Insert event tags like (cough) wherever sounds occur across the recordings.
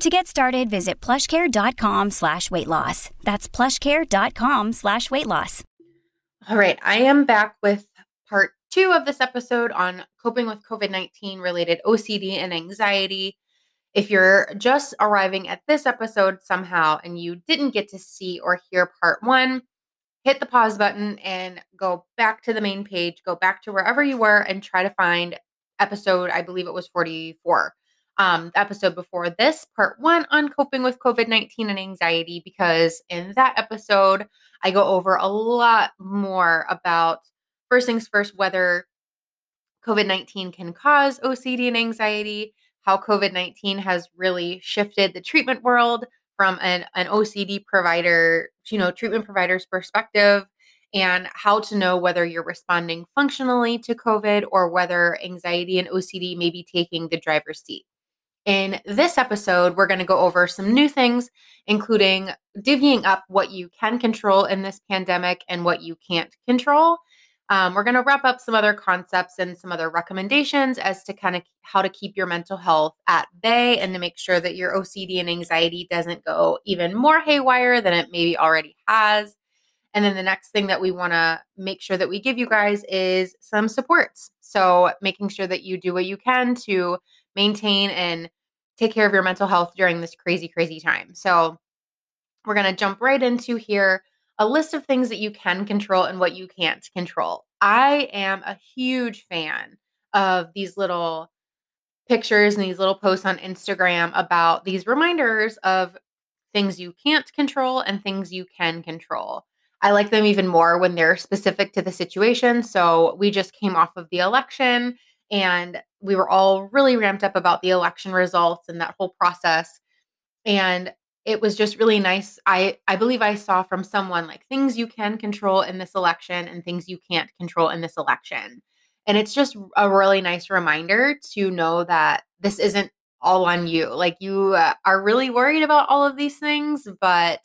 To get started, visit plushcare.com slash weight loss. That's plushcare.com slash weight loss. All right, I am back with part two of this episode on coping with COVID 19 related OCD and anxiety. If you're just arriving at this episode somehow and you didn't get to see or hear part one, hit the pause button and go back to the main page, go back to wherever you were and try to find episode, I believe it was 44. Um, episode before this, part one on coping with COVID 19 and anxiety, because in that episode, I go over a lot more about first things first, whether COVID 19 can cause OCD and anxiety, how COVID 19 has really shifted the treatment world, from an, an OCD provider, you know, treatment provider's perspective and how to know whether you're responding functionally to COVID or whether anxiety and OCD may be taking the driver's seat. In this episode, we're going to go over some new things, including divvying up what you can control in this pandemic and what you can't control, um, we're going to wrap up some other concepts and some other recommendations as to kind of how to keep your mental health at bay and to make sure that your OCD and anxiety doesn't go even more haywire than it maybe already has. And then the next thing that we want to make sure that we give you guys is some supports. So, making sure that you do what you can to maintain and take care of your mental health during this crazy, crazy time. So, we're going to jump right into here a list of things that you can control and what you can't control. I am a huge fan of these little pictures and these little posts on Instagram about these reminders of things you can't control and things you can control. I like them even more when they're specific to the situation. So we just came off of the election and we were all really ramped up about the election results and that whole process. And it was just really nice. I I believe I saw from someone like things you can control in this election and things you can't control in this election. And it's just a really nice reminder to know that this isn't all on you. Like you uh, are really worried about all of these things, but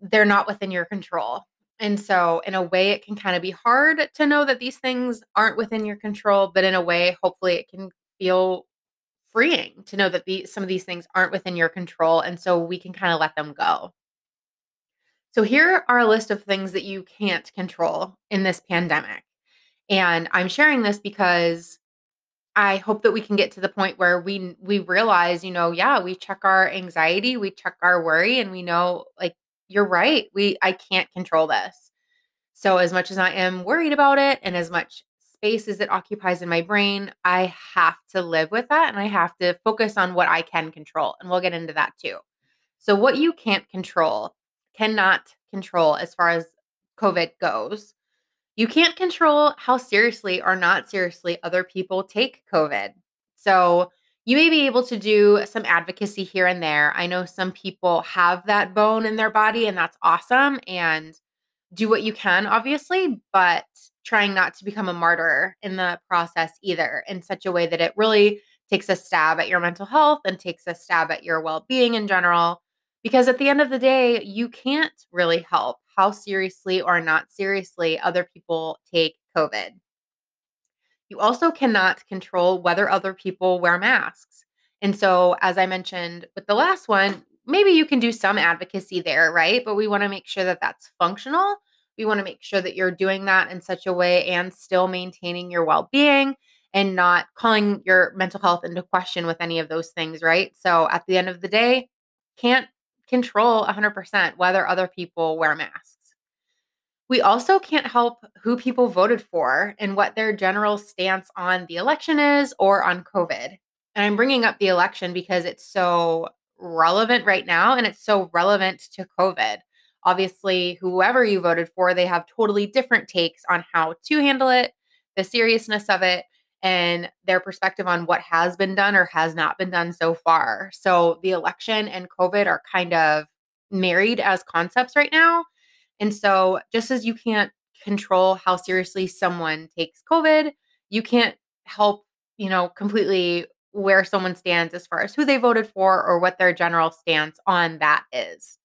they're not within your control. And so, in a way, it can kind of be hard to know that these things aren't within your control, but in a way, hopefully, it can feel freeing to know that the, some of these things aren't within your control. And so we can kind of let them go. So here are a list of things that you can't control in this pandemic. And I'm sharing this because I hope that we can get to the point where we we realize, you know, yeah, we check our anxiety, we check our worry and we know like you're right. We I can't control this. So as much as I am worried about it and as much space as it occupies in my brain, I have to live with that and I have to focus on what I can control. And we'll get into that too. So, what you can't control, cannot control as far as COVID goes, you can't control how seriously or not seriously other people take COVID. So, you may be able to do some advocacy here and there. I know some people have that bone in their body, and that's awesome. And do what you can, obviously, but trying not to become a martyr in the process either in such a way that it really takes a stab at your mental health and takes a stab at your well-being in general because at the end of the day you can't really help how seriously or not seriously other people take covid you also cannot control whether other people wear masks and so as i mentioned with the last one maybe you can do some advocacy there right but we want to make sure that that's functional we want to make sure that you're doing that in such a way and still maintaining your well being and not calling your mental health into question with any of those things, right? So at the end of the day, can't control 100% whether other people wear masks. We also can't help who people voted for and what their general stance on the election is or on COVID. And I'm bringing up the election because it's so relevant right now and it's so relevant to COVID. Obviously, whoever you voted for, they have totally different takes on how to handle it, the seriousness of it, and their perspective on what has been done or has not been done so far. So the election and COVID are kind of married as concepts right now. And so, just as you can't control how seriously someone takes COVID, you can't help, you know, completely where someone stands as far as who they voted for or what their general stance on that is.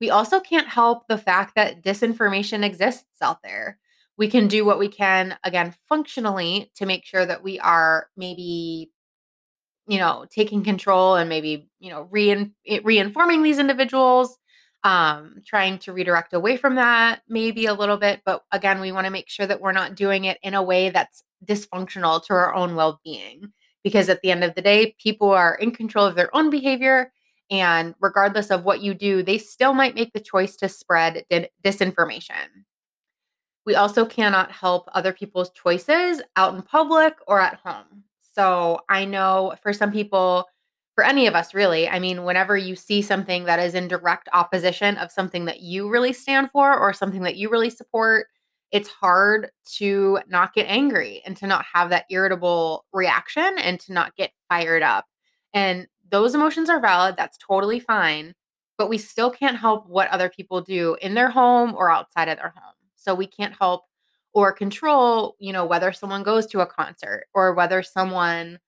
We also can't help the fact that disinformation exists out there. We can do what we can, again, functionally to make sure that we are maybe, you know, taking control and maybe, you know, rein- reinforming these individuals, um, trying to redirect away from that maybe a little bit. But again, we want to make sure that we're not doing it in a way that's dysfunctional to our own well being because at the end of the day, people are in control of their own behavior. And regardless of what you do, they still might make the choice to spread disinformation. We also cannot help other people's choices out in public or at home. So I know for some people, for any of us really, I mean, whenever you see something that is in direct opposition of something that you really stand for or something that you really support, it's hard to not get angry and to not have that irritable reaction and to not get fired up. And those emotions are valid. That's totally fine. But we still can't help what other people do in their home or outside of their home. So we can't help or control, you know, whether someone goes to a concert or whether someone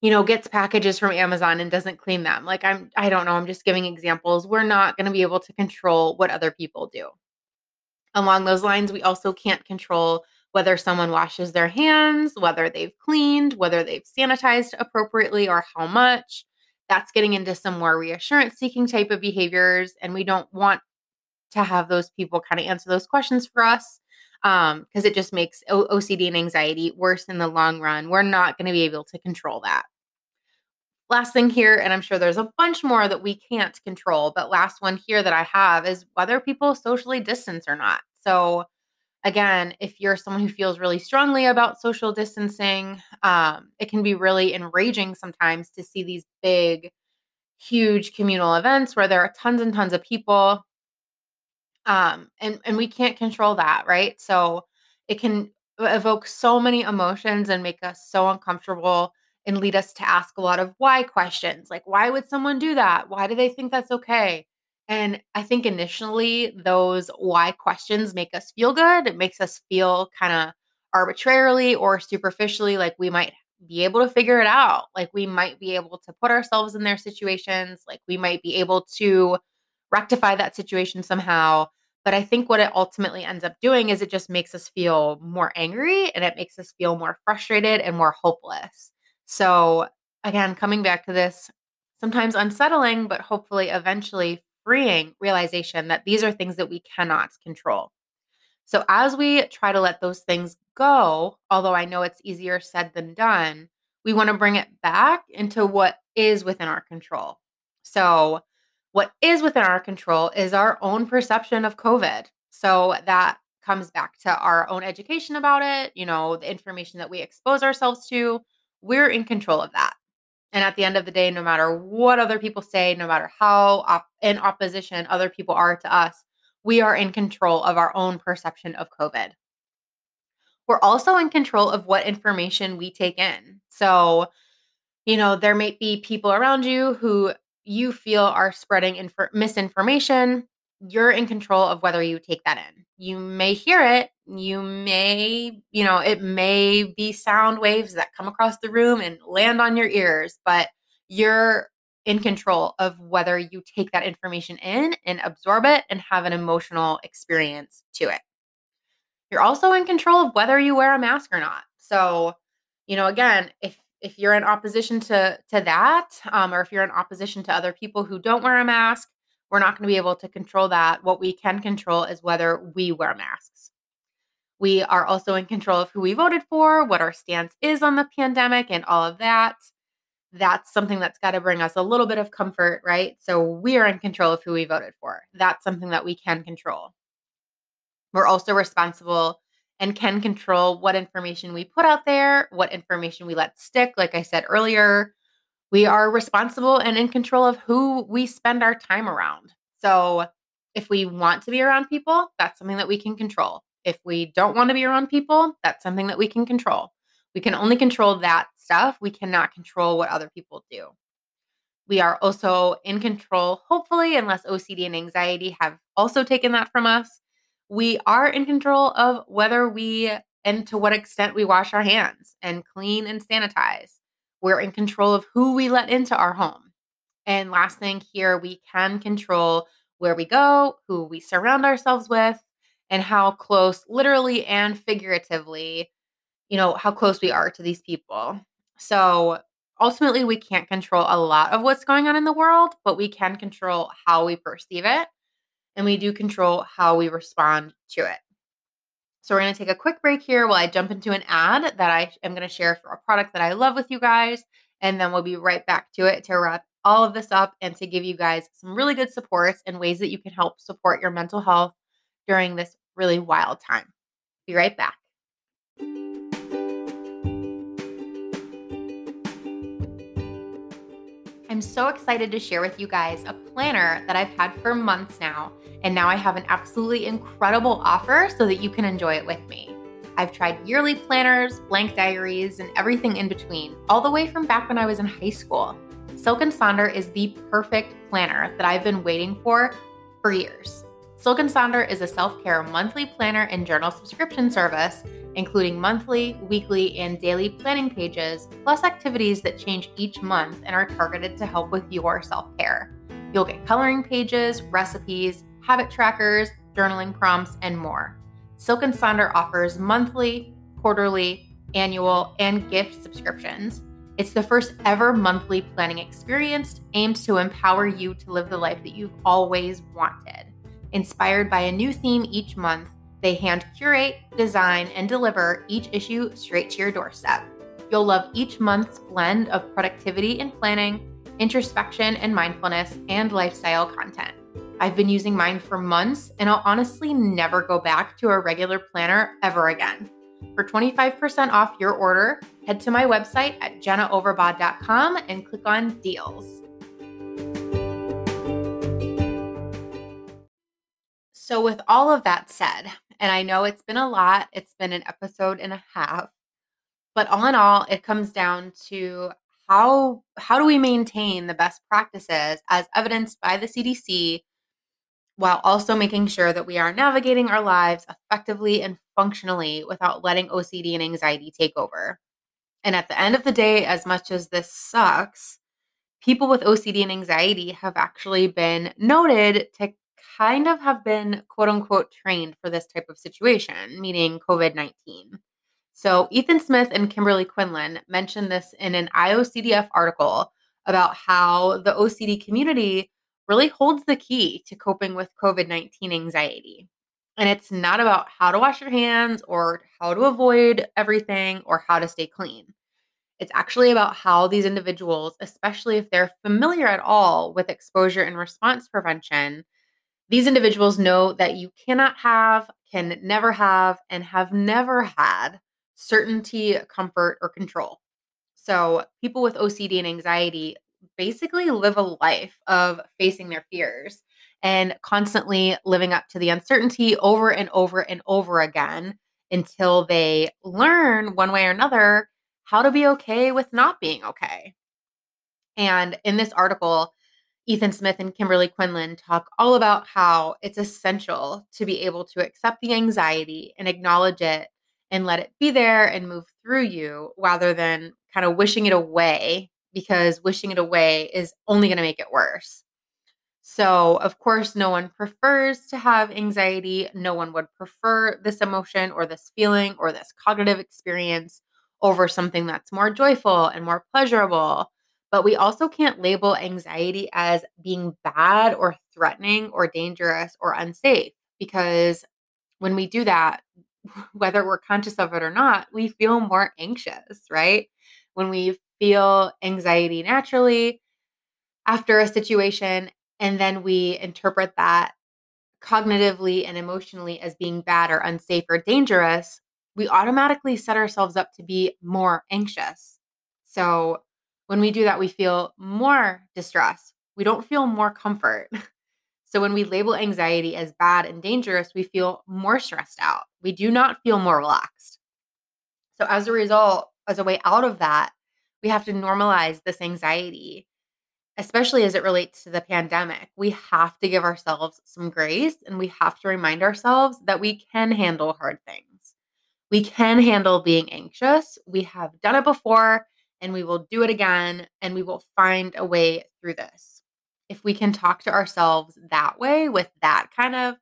you know gets packages from Amazon and doesn't clean them. Like I'm I don't know, I'm just giving examples. We're not going to be able to control what other people do. Along those lines, we also can't control whether someone washes their hands, whether they've cleaned, whether they've sanitized appropriately, or how much. That's getting into some more reassurance seeking type of behaviors. And we don't want to have those people kind of answer those questions for us because um, it just makes o- OCD and anxiety worse in the long run. We're not going to be able to control that. Last thing here, and I'm sure there's a bunch more that we can't control, but last one here that I have is whether people socially distance or not. So, again, if you're someone who feels really strongly about social distancing, um, it can be really enraging sometimes to see these big, huge communal events where there are tons and tons of people. Um, and and we can't control that, right? So it can evoke so many emotions and make us so uncomfortable and lead us to ask a lot of why questions like why would someone do that why do they think that's okay and i think initially those why questions make us feel good it makes us feel kind of arbitrarily or superficially like we might be able to figure it out like we might be able to put ourselves in their situations like we might be able to rectify that situation somehow but I think what it ultimately ends up doing is it just makes us feel more angry and it makes us feel more frustrated and more hopeless. So, again, coming back to this, sometimes unsettling, but hopefully eventually freeing realization that these are things that we cannot control. So, as we try to let those things go, although I know it's easier said than done, we want to bring it back into what is within our control. So, what is within our control is our own perception of COVID. So, that comes back to our own education about it, you know, the information that we expose ourselves to, we're in control of that. And at the end of the day, no matter what other people say, no matter how op- in opposition other people are to us, we are in control of our own perception of COVID. We're also in control of what information we take in. So, you know, there may be people around you who you feel are spreading inf- misinformation. You're in control of whether you take that in. You may hear it, you may, you know, it may be sound waves that come across the room and land on your ears, but you're in control of whether you take that information in and absorb it and have an emotional experience to it. You're also in control of whether you wear a mask or not. So, you know, again, if if you're in opposition to to that, um, or if you're in opposition to other people who don't wear a mask, we're not going to be able to control that. What we can control is whether we wear masks. We are also in control of who we voted for, what our stance is on the pandemic, and all of that. That's something that's got to bring us a little bit of comfort, right? So we are in control of who we voted for. That's something that we can control. We're also responsible and can control what information we put out there, what information we let stick. Like I said earlier, we are responsible and in control of who we spend our time around. So, if we want to be around people, that's something that we can control. If we don't want to be around people, that's something that we can control. We can only control that stuff. We cannot control what other people do. We are also in control, hopefully, unless OCD and anxiety have also taken that from us. We are in control of whether we and to what extent we wash our hands and clean and sanitize. We're in control of who we let into our home. And last thing here, we can control where we go, who we surround ourselves with, and how close, literally and figuratively, you know, how close we are to these people. So ultimately, we can't control a lot of what's going on in the world, but we can control how we perceive it. And we do control how we respond to it. So we're going to take a quick break here while I jump into an ad that I am going to share for a product that I love with you guys. And then we'll be right back to it to wrap all of this up and to give you guys some really good supports and ways that you can help support your mental health during this really wild time. Be right back. I'm so excited to share with you guys a planner that I've had for months now, and now I have an absolutely incredible offer so that you can enjoy it with me. I've tried yearly planners, blank diaries, and everything in between, all the way from back when I was in high school. Silk and Sonder is the perfect planner that I've been waiting for for years. Silk and Sonder is a self care monthly planner and journal subscription service, including monthly, weekly, and daily planning pages, plus activities that change each month and are targeted to help with your self care. You'll get coloring pages, recipes, habit trackers, journaling prompts, and more. Silk and Sonder offers monthly, quarterly, annual, and gift subscriptions. It's the first ever monthly planning experience aimed to empower you to live the life that you've always wanted. Inspired by a new theme each month, they hand curate, design, and deliver each issue straight to your doorstep. You'll love each month's blend of productivity and planning, introspection and mindfulness, and lifestyle content. I've been using mine for months, and I'll honestly never go back to a regular planner ever again. For 25% off your order, head to my website at jennaoverbaugh.com and click on deals. So, with all of that said, and I know it's been a lot, it's been an episode and a half, but all in all, it comes down to how how do we maintain the best practices as evidenced by the CDC while also making sure that we are navigating our lives effectively and functionally without letting OCD and anxiety take over. And at the end of the day, as much as this sucks, people with OCD and anxiety have actually been noted to kind of have been quote unquote trained for this type of situation, meaning COVID 19. So, Ethan Smith and Kimberley Quinlan mentioned this in an IOCDF article about how the OCD community really holds the key to coping with COVID 19 anxiety. And it's not about how to wash your hands or how to avoid everything or how to stay clean. It's actually about how these individuals, especially if they're familiar at all with exposure and response prevention, these individuals know that you cannot have, can never have, and have never had certainty, comfort, or control. So, people with OCD and anxiety basically live a life of facing their fears and constantly living up to the uncertainty over and over and over again until they learn one way or another how to be okay with not being okay. And in this article, Ethan Smith and Kimberley Quinlan talk all about how it's essential to be able to accept the anxiety and acknowledge it and let it be there and move through you rather than kind of wishing it away because wishing it away is only going to make it worse. So, of course, no one prefers to have anxiety. No one would prefer this emotion or this feeling or this cognitive experience over something that's more joyful and more pleasurable. But we also can't label anxiety as being bad or threatening or dangerous or unsafe because when we do that, (laughs) whether we're conscious of it or not, we feel more anxious, right? When we feel anxiety naturally after a situation, and then we interpret that cognitively and emotionally as being bad or unsafe or dangerous, we automatically set ourselves up to be more anxious. So when we do that, we feel more distress. We don't feel more comfort. (laughs) So when we label anxiety as bad and dangerous, we feel more stressed out. We do not feel more relaxed. So as a result, as a way out of that, we have to normalize this anxiety, especially as it relates to the pandemic. We have to give ourselves some grace and we have to remind ourselves that we can handle hard things. We can handle being anxious. We have done it before and we will do it again and we will find a way through this. If we can talk to ourselves that way with that kind of,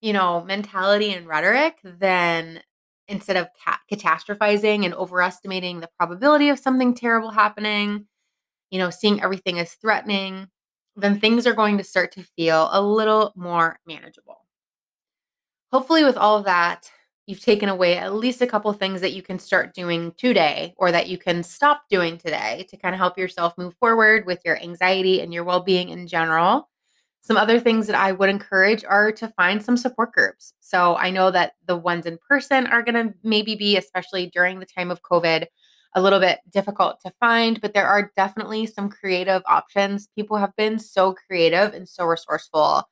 you know, mentality and rhetoric, then instead of ca- catastrophizing and overestimating the probability of something terrible happening, you know, seeing everything as threatening, then things are going to start to feel a little more manageable. Hopefully, with all of that, you've taken away at least a couple things that you can start doing today or that you can stop doing today to kind of help yourself move forward with your anxiety and your well being in general. Some other things that I would encourage are to find some support groups. So I know that the ones in person are going to maybe be, especially during the time of COVID, a little bit difficult to find, but there are definitely some creative options. People have been so creative and so resourceful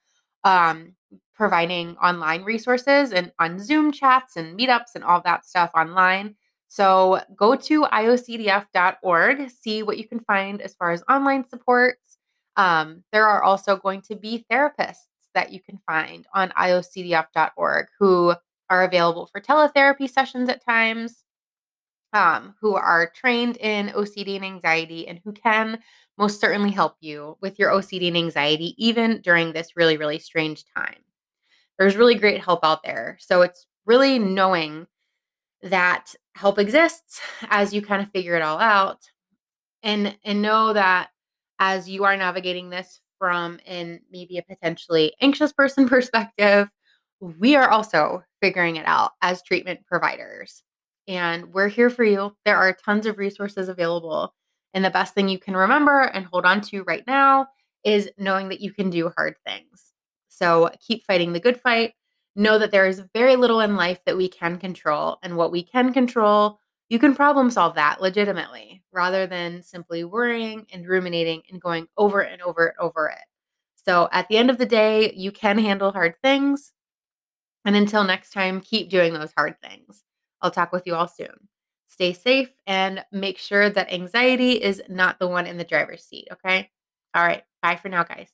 um, providing online resources and on Zoom chats and meetups and all that stuff online. So go to iocdf.org, see what you can find as far as online supports. Um, there are also going to be therapists that you can find on iocdf.org who are available for teletherapy sessions at times, um, who are trained in OCD and anxiety, and who can most certainly help you with your OCD and anxiety, even during this really, really strange time there's really great help out there. So it's really knowing that help exists as you kind of figure it all out and and know that as you are navigating this from in maybe a potentially anxious person (laughs) perspective, we are also figuring it out as treatment providers. And we're here for you. There are tons of resources available. And the best thing you can remember and hold on to right now is knowing that you can do hard things. So keep fighting the good fight. Know that there is very little in life that we can control. And what we can control, you can problem solve that legitimately rather than simply worrying and ruminating and going over and over and over it. So at the end of the day, you can handle hard things. And until next time, keep doing those hard things. I'll talk with you all soon. Stay safe and make sure that anxiety is not the one in the driver's seat. Okay. All right. Bye for now, guys.